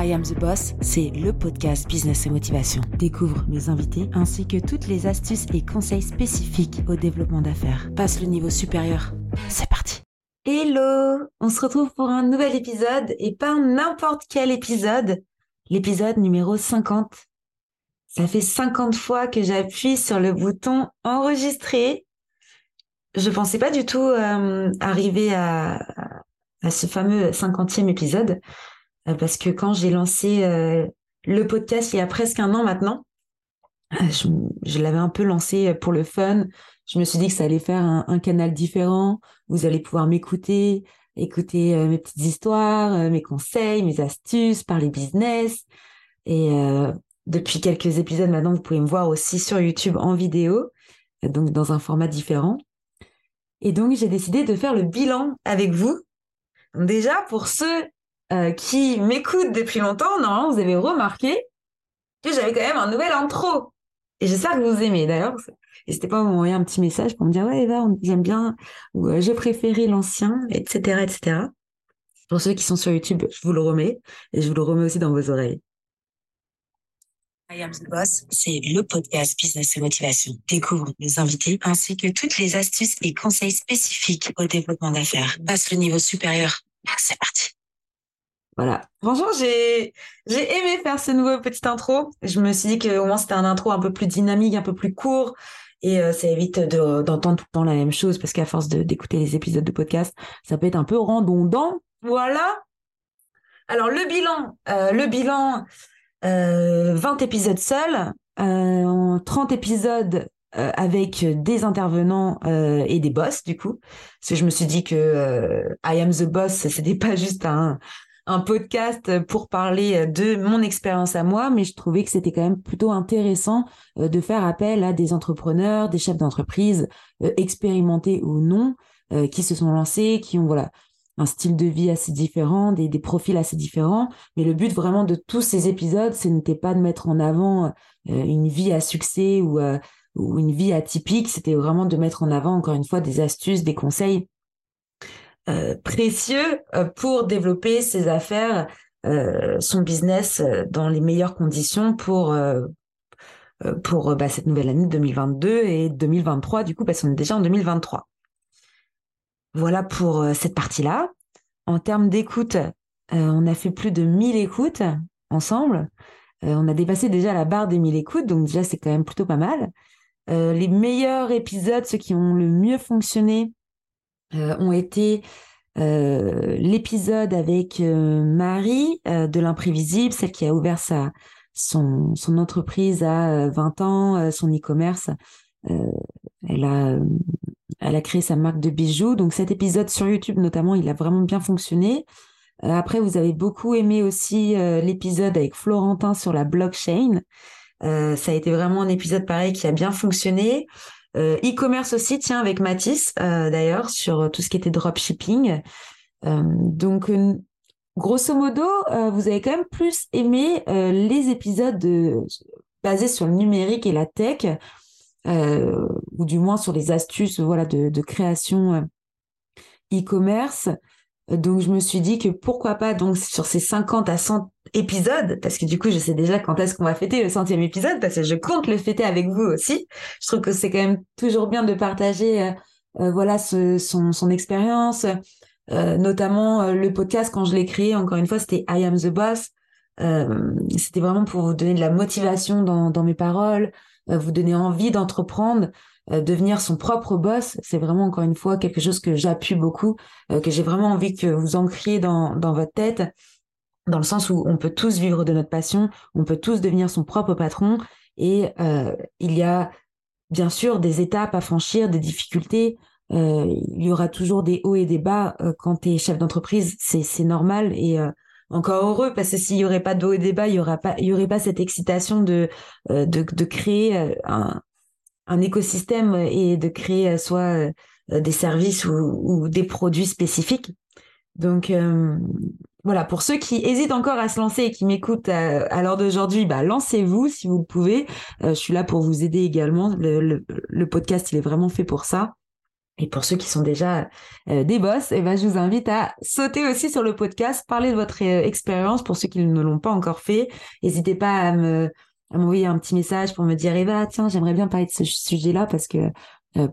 I Am the Boss, c'est le podcast Business et Motivation. Découvre mes invités ainsi que toutes les astuces et conseils spécifiques au développement d'affaires. Passe le niveau supérieur. C'est parti. Hello On se retrouve pour un nouvel épisode et pas n'importe quel épisode. L'épisode numéro 50. Ça fait 50 fois que j'appuie sur le bouton enregistrer. Je pensais pas du tout euh, arriver à, à ce fameux 50e épisode. Euh, parce que quand j'ai lancé euh, le podcast il y a presque un an maintenant, euh, je, l'avais un peu lancé pour le fun. Je me suis dit que ça allait faire un, canal différent. Vous allez pouvoir m'écouter, écouter mes petites histoires, mes conseils, mes astuces, parler business. Et depuis quelques épisodes maintenant, vous pouvez me voir aussi sur YouTube en vidéo, donc dans un format différent. Et donc j'ai décidé de faire le bilan avec vous. déjà pour ceux euh, qui m'écoute depuis longtemps, normalement, vous avez remarqué que j'avais quand même un nouvel intro. Et j'espère que vous aimez d'ailleurs. N'hésitez pas à m'envoyer un petit message pour me dire ouais Eva, j'aime bien ou euh, j'ai préféré l'ancien, etc., etc. Pour ceux qui sont sur YouTube, je vous le remets et je vous le remets aussi dans vos oreilles. I Am the Boss, c'est le podcast Business et Motivation. Découvre nos invités ainsi que toutes les astuces et conseils spécifiques au développement d'affaires. Passe le niveau supérieur. C'est parti. Voilà. Franchement, j'ai aimé faire ce nouveau petit intro. Je me suis dit qu'au moins c'était un intro un peu plus dynamique, un peu plus court. Et euh, ça évite d'entendre tout le temps la même chose parce qu'à force d'écouter les épisodes de podcast, ça peut être un peu redondant. Voilà. Alors le bilan, euh, le bilan, euh, 20 épisodes seuls, euh, 30 épisodes euh, avec des intervenants euh, et des boss du coup parce que je me suis dit que I am the boss c'était pas juste un un podcast pour parler de mon expérience à moi, mais je trouvais que c'était quand même plutôt intéressant euh, de faire appel à des entrepreneurs, des chefs d'entreprise, euh, expérimentés ou non, euh, qui se sont lancés, qui ont voilà un style de vie assez différent, des, des profils assez différents. Mais le but vraiment de tous ces épisodes, ce n'était pas de mettre en avant une vie à succès ou, une vie atypique, c'était vraiment de mettre en avant encore une fois des astuces, des conseils précieux euh, pour développer ses affaires, euh, son business dans les meilleures conditions pour pour bah, cette nouvelle année 2022 et 2023 du coup parce qu'on est déjà en 2023. Voilà pour cette partie-là. En termes d'écoute, on a fait plus de 1000 écoutes ensemble. on a dépassé déjà la barre des 1000 écoutes, donc déjà c'est quand même plutôt pas mal. les meilleurs épisodes, ceux qui ont le mieux fonctionné, euh, ont été euh, l'épisode avec euh, Marie de l'imprévisible, celle qui a ouvert son entreprise à 20 ans, son e-commerce. elle a elle a créé sa marque de bijoux. Donc cet épisode sur YouTube notamment, il a vraiment bien fonctionné. après, vous avez beaucoup aimé aussi l'épisode avec Florentin sur la blockchain. ça a été vraiment un épisode pareil qui a bien fonctionné. Euh, e-commerce aussi, tiens, avec Matisse, euh, d'ailleurs, sur tout ce qui était dropshipping. Euh, donc, grosso modo, vous avez quand même plus aimé les épisodes basés sur le numérique et la tech, ou du moins sur les astuces voilà, de création e-commerce. Donc je me suis dit que pourquoi pas donc sur ces 50 à 100 épisodes, parce que du coup je sais déjà quand est-ce qu'on va fêter le centième épisode, parce que je compte le fêter avec vous aussi. Je trouve que c'est quand même toujours bien de partager euh, euh, voilà ce, son, son expérience, euh, notamment le podcast quand je l'ai créé. Encore une fois, c'était I am the boss. c'était vraiment pour vous donner de la motivation dans, dans mes paroles, vous donner envie d'entreprendre. Euh, devenir son propre boss, c'est vraiment encore une fois quelque chose que j'appuie beaucoup, euh, que j'ai vraiment envie que vous ancriez dans, dans votre tête, dans le sens où on peut tous vivre de notre passion, on peut tous devenir son propre patron, et euh, il y a bien sûr des étapes à franchir, des difficultés. il y aura toujours des hauts et des bas quand tu es chef d'entreprise, c'est normal et encore heureux parce que s'il y aurait pas de hauts et des bas, il y aura pas il y aurait pas cette excitation de de, de créer un, un écosystème et de créer euh, soit euh, des services ou, des produits spécifiques. Donc euh, voilà, pour ceux qui hésitent encore à se lancer et qui m'écoutent à, l'heure d'aujourd'hui, bah, lancez-vous si vous le pouvez. je suis là pour vous aider également. Le, podcast, il est vraiment fait pour ça. Et pour ceux qui sont déjà des boss, eh ben, je vous invite à sauter aussi sur le podcast, parler de votre expérience pour ceux qui ne l'ont pas encore fait. N'hésitez pas à me à m'envoyer un petit message pour me dire Eva, tiens, j'aimerais bien parler de ce sujet-là parce que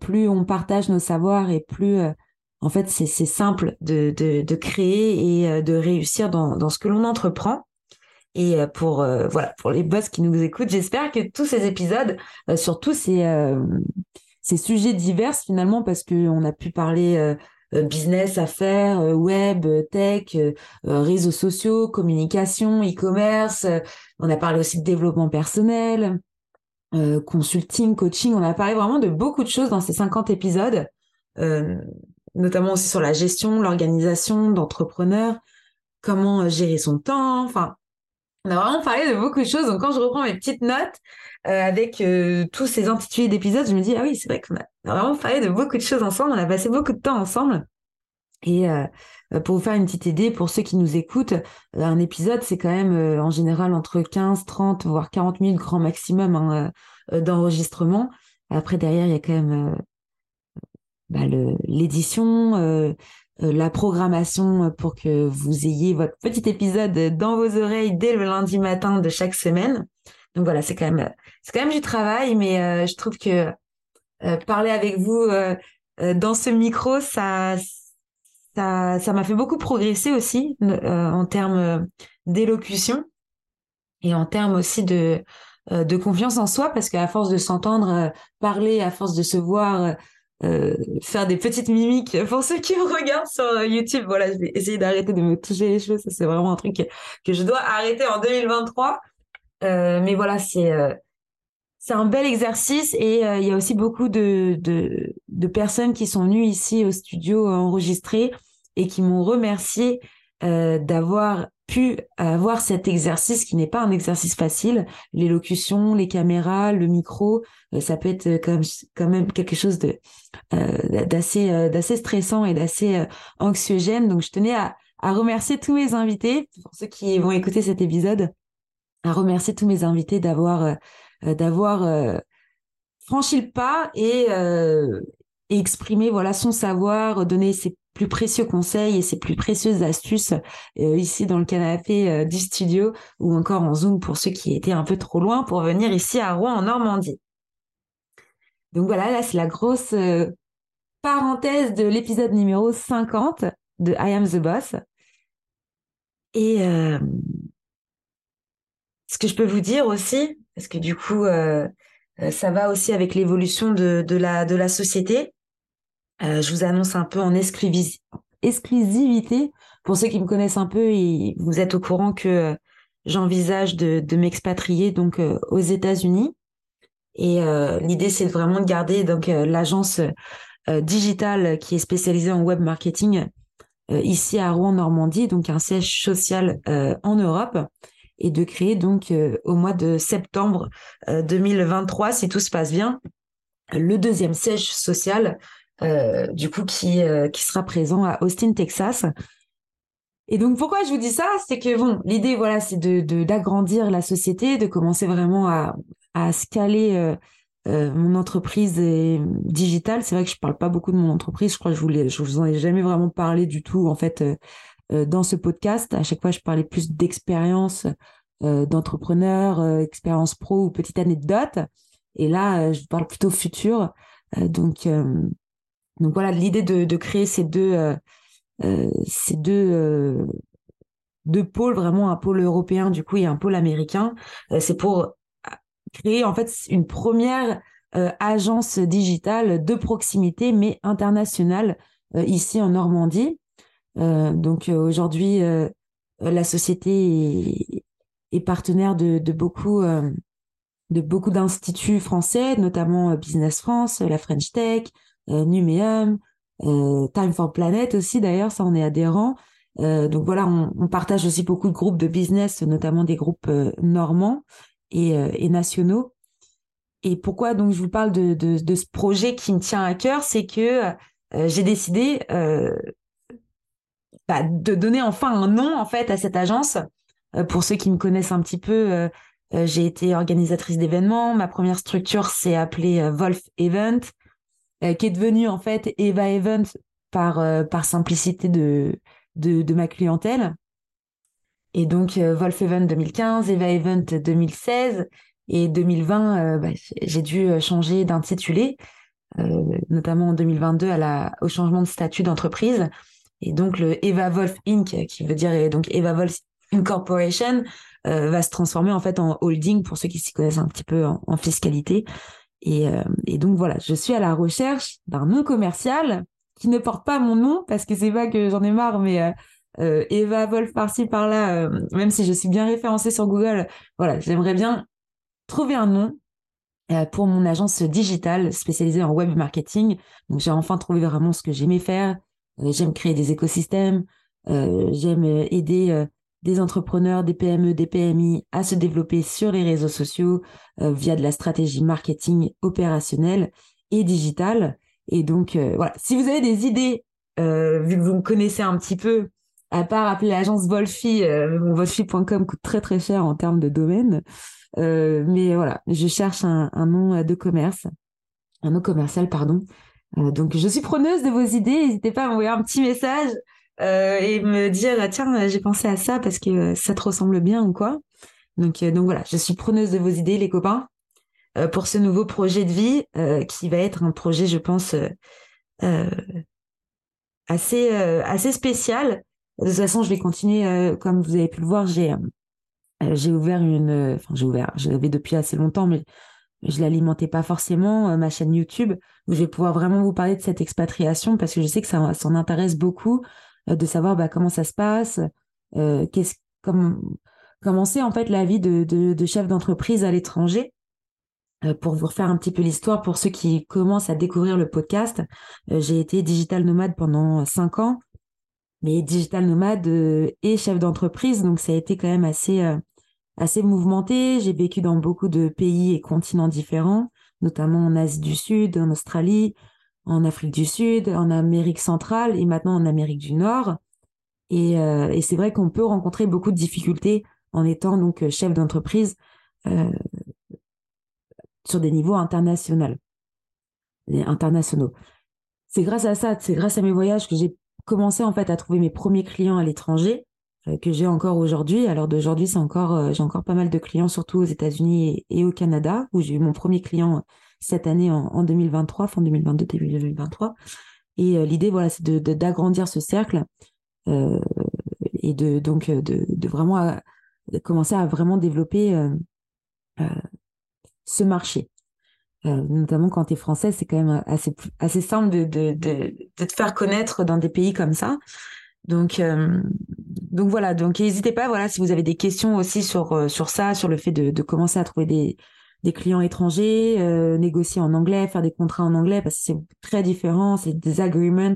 plus on partage nos savoirs et plus en fait, c'est simple de, de, de, créer et euh, de réussir dans, ce que l'on entreprend. Et euh, pour euh, voilà, les boss qui nous écoutent, j'espère que tous ces épisodes, sur tous ces ces sujets divers finalement, parce que on a pu parler business, affaires, web, tech, réseaux sociaux, communication, e-commerce. on a parlé aussi de développement personnel, consulting, coaching. On a parlé vraiment de beaucoup de choses dans ces 50 épisodes notamment aussi sur la gestion, l'organisation d'entrepreneurs, comment euh, gérer son temps. Enfin, on a vraiment parlé de beaucoup de choses. Donc, quand je reprends mes petites notes euh, avec euh, tous ces intitulés d'épisodes, je me dis, ah oui, c'est vrai qu'on a vraiment parlé de beaucoup de choses ensemble. On a passé beaucoup de temps ensemble. Et pour vous faire une petite idée, pour ceux qui nous écoutent, un épisode, c'est quand même en général entre 15, 30, voire 40 minutes grand maximum hein, d'enregistrement. Après, derrière, il y a quand même bah, l'édition, euh, euh, la programmation pour que vous ayez votre petit épisode dans vos oreilles dès le lundi matin de chaque semaine. Donc voilà, c'est quand même c'est quand même du travail, mais euh, je trouve que parler avec vous dans ce micro, ça ça ça m'a fait beaucoup progresser aussi en termes d'élocution et en termes aussi de de confiance en soi parce qu'à force de s'entendre parler, à force de se voir euh, faire des petites mimiques pour ceux qui me regardent sur euh, YouTube. Voilà, je vais essayer d'arrêter de me toucher les cheveux. C'est vraiment un truc que, je dois arrêter en 2023. Euh, mais voilà, c'est c'est un bel exercice et il y a aussi beaucoup de, de, de personnes qui sont venues ici au studio enregistrer et qui m'ont remercié d'avoir pu avoir cet exercice qui n'est pas un exercice facile. L'élocution, les caméras, le micro, euh, ça peut être quand même, quelque chose euh, d'assez euh, d'assez stressant et d'assez anxiogène. Donc je tenais à, remercier tous mes invités, pour ceux qui vont écouter cet épisode, à remercier tous mes invités d'avoir d'avoir franchi le pas et, et exprimer voilà son savoir, donner ses plus précieux conseils et ses plus précieuses astuces euh, ici dans le canapé euh, du studio ou encore en Zoom pour ceux qui étaient un peu trop loin pour venir ici à Rouen en Normandie. Donc voilà, là c'est la grosse euh, parenthèse de l'épisode numéro 50 de I Am the Boss. Et ce que je peux vous dire aussi, parce que du coup ça va aussi avec l'évolution de, la, société, euh, je vous annonce un peu en exclusivité. Pour ceux qui me connaissent un peu, vous êtes au courant que euh, j'envisage de, m'expatrier donc euh, aux États-Unis. Et l'idée, c'est vraiment de garder donc l'agence digitale qui est spécialisée en web marketing ici à Rouen, Normandie, donc un siège social en Europe, et de créer donc au mois de septembre 2023, si tout se passe bien, le deuxième siège social euh, du coup, qui, euh, qui sera présent à Austin, Texas. Et donc, pourquoi je vous dis ça? C'est que, bon, l'idée, voilà, c'est de, d'agrandir la société, de commencer vraiment à, à scaler euh, mon entreprise digitale. C'est vrai que je parle pas beaucoup de mon entreprise. Je crois que je vous, je vous en ai jamais vraiment parlé du tout, en fait, dans ce podcast. À chaque fois, je parlais plus d'expérience d'entrepreneur, expérience pro ou petite anecdote. Et là, je parle plutôt futur. donc, donc voilà, l'idée de, créer ces deux, euh, euh, euh, deux pôles, vraiment un pôle européen du coup et un pôle américain, c'est pour créer en fait une première agence digitale de proximité mais internationale ici en Normandie. donc aujourd'hui, la société est, partenaire de, beaucoup de beaucoup d'instituts français, notamment Business France, la French Tech, Numéum, euh, Time for Planet aussi d'ailleurs, ça on est adhérent. Euh, donc voilà, on, partage aussi beaucoup de groupes de business, notamment des groupes normands et, nationaux. Et pourquoi donc je vous parle de, de, ce projet qui me tient à cœur, c'est que j'ai décidé bah, de donner enfin un nom en fait à cette agence. pour ceux qui me connaissent un petit peu, j'ai été organisatrice d'événements. Ma première structure s'est appelée Wolf Event. Qui est devenue Eva Event par, par simplicité de, ma clientèle. Et donc, Wolf Event 2015, Eva Event 2016 et 2020, bah, j'ai dû changer d'intitulé, notamment en 2022 à la, au changement de statut d'entreprise. Et donc, le Eva Wolf Inc., qui veut dire Eva Wolf Incorporation, euh, va se transformer en fait en holding pour ceux qui s'y connaissent un petit peu en, fiscalité. Et, euh, et, donc voilà, je suis à la recherche d'un nom commercial qui ne porte pas mon nom parce que c'est pas que j'en ai marre, mais euh, euh Eva Wolf par-ci par-là, même si je suis bien référencée sur Google, voilà, j'aimerais bien trouver un nom pour mon agence digitale spécialisée en web marketing. Donc j'ai enfin trouvé vraiment ce que j'aimais faire, j'aime créer des écosystèmes, j'aime aider des entrepreneurs, des PME, des PMI à se développer sur les réseaux sociaux via de la stratégie marketing opérationnelle et digitale. Et donc voilà, si vous avez des idées, vu que vous me connaissez un petit peu, à part appeler l'agence Volfi, euh, Volfi.com coûte très très cher en termes de domaine. mais voilà, je cherche un, un, nom de commerce, un nom commercial, pardon, euh, donc, je suis preneuse de vos idées. N'hésitez pas à m'envoyer un petit message euh, et me dire tiens, j'ai pensé à ça parce que ça te ressemble bien ou quoi. Donc, euh, donc voilà, je suis preneuse de vos idées, les copains, pour ce nouveau projet de vie qui va être un projet, je pense, assez assez spécial. De toute façon, je vais continuer, comme vous avez pu le voir, j'ai j'ai ouvert une, enfin j'ai ouvert, je l'avais depuis assez longtemps, mais je l'alimentais pas forcément euh, ma chaîne YouTube où je vais pouvoir vraiment vous parler de cette expatriation parce que je sais que ça s'en intéresse beaucoup euh, de savoir bah, comment ça se passe, euh, qu'est-ce comment comment c'est en fait la vie de, de, de chef d'entreprise à l'étranger. Euh, pour vous refaire un petit peu l'histoire pour ceux qui commencent à découvrir le podcast, j'ai été digital nomade pendant cinq ans, mais digital nomade et chef d'entreprise, donc ça a été quand même assez assez mouvementé. J'ai vécu dans beaucoup de pays et continents différents, notamment en Asie du Sud, en Australie, en Afrique du Sud, en Amérique centrale et maintenant en Amérique du Nord. Et, euh, c'est vrai qu'on peut rencontrer beaucoup de difficultés en étant donc chef d'entreprise euh, sur des niveaux internationaux. internationaux. C'est grâce à ça, c'est grâce à mes voyages que j'ai commencé en fait à trouver mes premiers clients à l'étranger euh, que j'ai encore aujourd'hui. Alors d'aujourd'hui, euh, j'ai encore pas mal de clients, surtout aux États-Unis et, au Canada, où j'ai eu mon premier client cette année en, 2023, fin 2022, début 2023. Et euh, l'idée, voilà, c'est de, d'agrandir ce cercle euh, et de donc de, de vraiment commencer à vraiment développer ce marché. notamment quand tu es français, c'est quand même assez assez simple de, de, de, de te faire connaître dans des pays comme ça. Donc, euh, donc voilà. Donc, n'hésitez pas. Voilà, si vous avez des questions aussi sur euh, sur ça, sur le fait de, de commencer à trouver des des clients étrangers, euh, négocier en anglais, faire des contrats en anglais, parce que c'est très différent. C'est des agreements.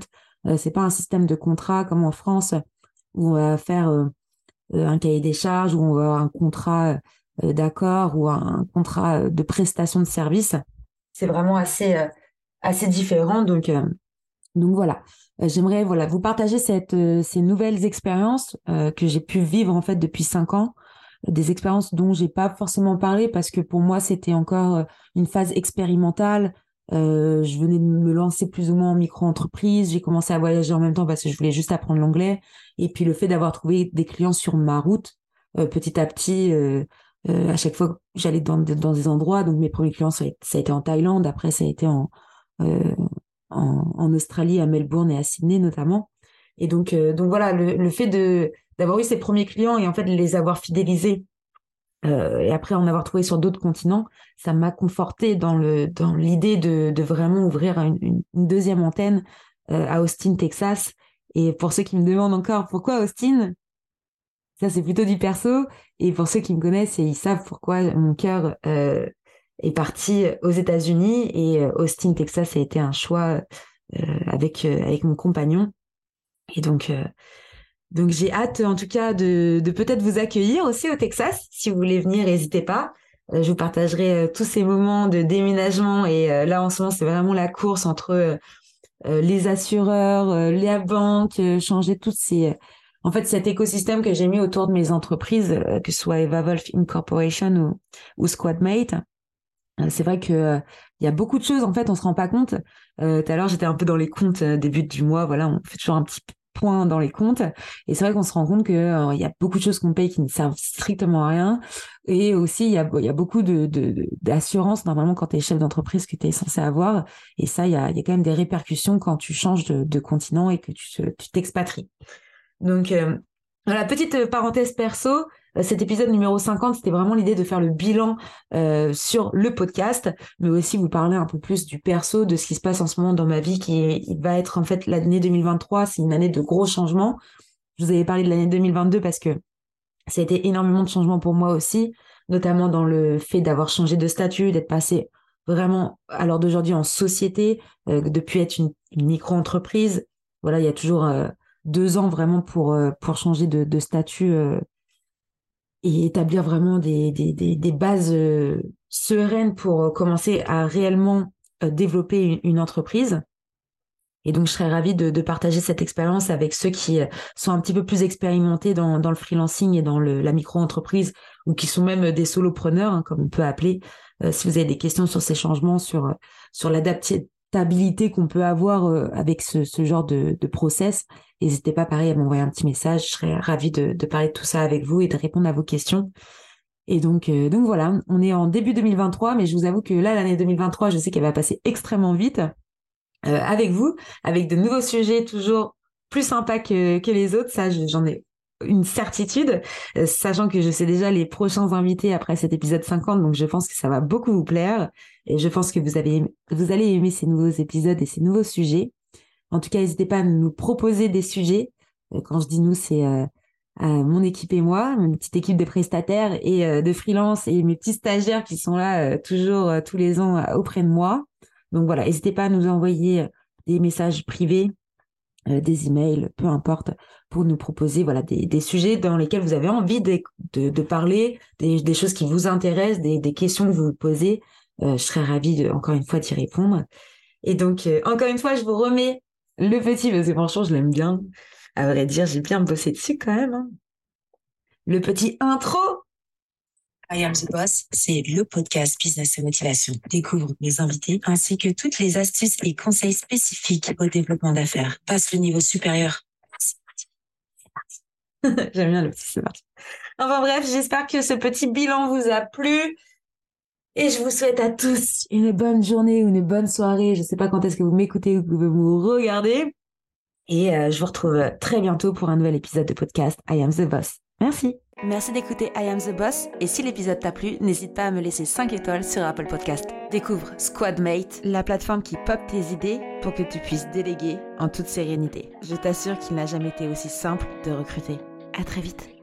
c'est pas un système de contrat comme en France où on va faire un cahier des charges, où on va avoir un contrat d'accord ou un contrat de prestation de service. C'est vraiment assez assez différent. Donc donc voilà. Euh, j'aimerais voilà vous partager cette, euh, ces nouvelles expériences euh, que j'ai pu vivre en fait depuis cinq ans, des expériences dont j'ai pas forcément parlé parce que pour moi c'était encore une phase expérimentale. je venais de me lancer plus ou moins en micro-entreprise. J'ai commencé à voyager en même temps parce que je voulais juste apprendre l'anglais. Et puis le fait d'avoir trouvé des clients sur ma route, petit à petit, à chaque fois j'allais dans, dans des endroits. Donc mes premiers clients ça a été en Thaïlande, après ça a été en en, Australie, à Melbourne et à Sydney notamment. Et donc, euh, donc voilà, le, fait de d'avoir eu ces premiers clients et en fait les avoir fidélisés euh, et après en avoir trouvé sur d'autres continents, ça m'a conforté dans le dans l'idée de, vraiment ouvrir une, deuxième antenne euh, à Austin, Texas. Et pour ceux qui me demandent encore pourquoi Austin, ça c'est plutôt du perso. Et pour ceux qui me connaissent et ils savent pourquoi mon cœur euh, est parti aux États-Unis et Austin, Texas a été un choix avec avec mon compagnon. Et donc donc j'ai hâte en tout cas de, de peut-être vous accueillir aussi au Texas. Si vous voulez venir, n'hésitez pas. Je vous partagerai tous ces moments de déménagement et là en ce moment c'est vraiment la course entre les assureurs, les banques, changer toutes ces en fait cet écosystème que j'ai mis autour de mes entreprises, que ce soit Eva Wolf Incorporation ou, ou Squadmate c'est vrai que il y a beaucoup de choses en fait, on se rend pas compte. tout à l'heure, j'étais un peu dans les comptes début du mois, voilà, on fait toujours un petit point dans les comptes. Et c'est vrai qu'on se rend compte qu'il euh, y a beaucoup de choses qu'on paye qui ne servent strictement à rien. Et aussi, il y a, y a beaucoup de, d'assurance, normalement, quand tu es chef d'entreprise, que tu es censé avoir. Et ça, il y a, y a quand même des répercussions quand tu changes de, continent et que tu, t'expatries. Donc, euh, voilà, petite parenthèse perso, euh, cet épisode numéro 50, c'était vraiment l'idée de faire le bilan euh, sur le podcast, mais aussi vous parler un peu plus du perso, de ce qui se passe en ce moment dans ma vie, qui va être en fait l'année 2023, c'est une année de gros changements. Je vous avais parlé de l'année 2022 parce que ça a été énormément de changements pour moi aussi, notamment dans le fait d'avoir changé de statut, d'être passé vraiment à l'heure d'aujourd'hui en société, euh, depuis être une, micro-entreprise. Voilà, il y a toujours deux ans vraiment pour, pour changer de statut et établir vraiment des, bases euh, sereines pour euh, commencer à réellement euh, développer une, entreprise. Et donc, je serais ravie de, partager cette expérience avec ceux qui sont un petit peu plus expérimentés dans, le freelancing et dans la micro-entreprise ou qui sont même des solopreneurs, hein, comme on peut appeler. si vous avez des questions sur ces changements, sur, sur qu'on peut avoir avec ce, ce genre de, de process, N'hésitez pas, pareil, à m'envoyer un petit message. Je serais ravie de, parler de tout ça avec vous et de répondre à vos questions. Et donc, euh, donc voilà, on est en début 2023, mais je vous avoue que là, l'année 2023, je sais qu'elle va passer extrêmement vite euh, avec vous, avec de nouveaux sujets toujours plus sympas que, que les autres. Ça, j'en ai une certitude, euh, sachant que je sais déjà les prochains invités après cet épisode 50, donc je pense que ça va beaucoup vous plaire. Et je pense que vous, avez, vous allez aimer ces nouveaux épisodes et ces nouveaux sujets. En tout cas, n'hésitez pas à nous proposer des sujets. Euh, quand je dis nous, c'est euh, mon équipe et moi, une petite équipe de prestataires et de freelance et mes petits stagiaires qui sont là toujours tous les ans auprès de moi. Donc voilà, n'hésitez pas à nous envoyer des messages privés, des emails, peu importe, pour nous proposer voilà des, sujets dans lesquels vous avez envie de, de, parler, des, choses qui vous intéressent, des, questions que vous vous posez. je serais ravie de, encore une fois d'y répondre. Et donc encore une fois, je vous remets le petit, parce que franchement, je l'aime bien. À vrai dire, j'ai bien bossé dessus quand même. Hein. Le petit intro. I Am The Boss, c'est le podcast Business et Motivation. Découvre mes invités ainsi que toutes les astuces et conseils spécifiques au développement d'affaires. Passe le niveau supérieur. J'aime bien le petit, c'est parti. Enfin bref, j'espère que ce petit bilan vous a plu. Et je vous souhaite à tous une bonne journée ou une bonne soirée. Je ne sais pas quand est-ce que vous m'écoutez ou que vous me regardez. Et euh, je vous retrouve très bientôt pour un nouvel épisode de podcast I Am the Boss. Merci. Merci d'écouter I Am the Boss. Et si l'épisode t'a plu, n'hésite pas à me laisser 5 étoiles sur Apple Podcast. Découvre Squadmate, la plateforme qui pop tes idées pour que tu puisses déléguer en toute sérénité. Je t'assure qu'il n'a jamais été aussi simple de recruter. À très vite.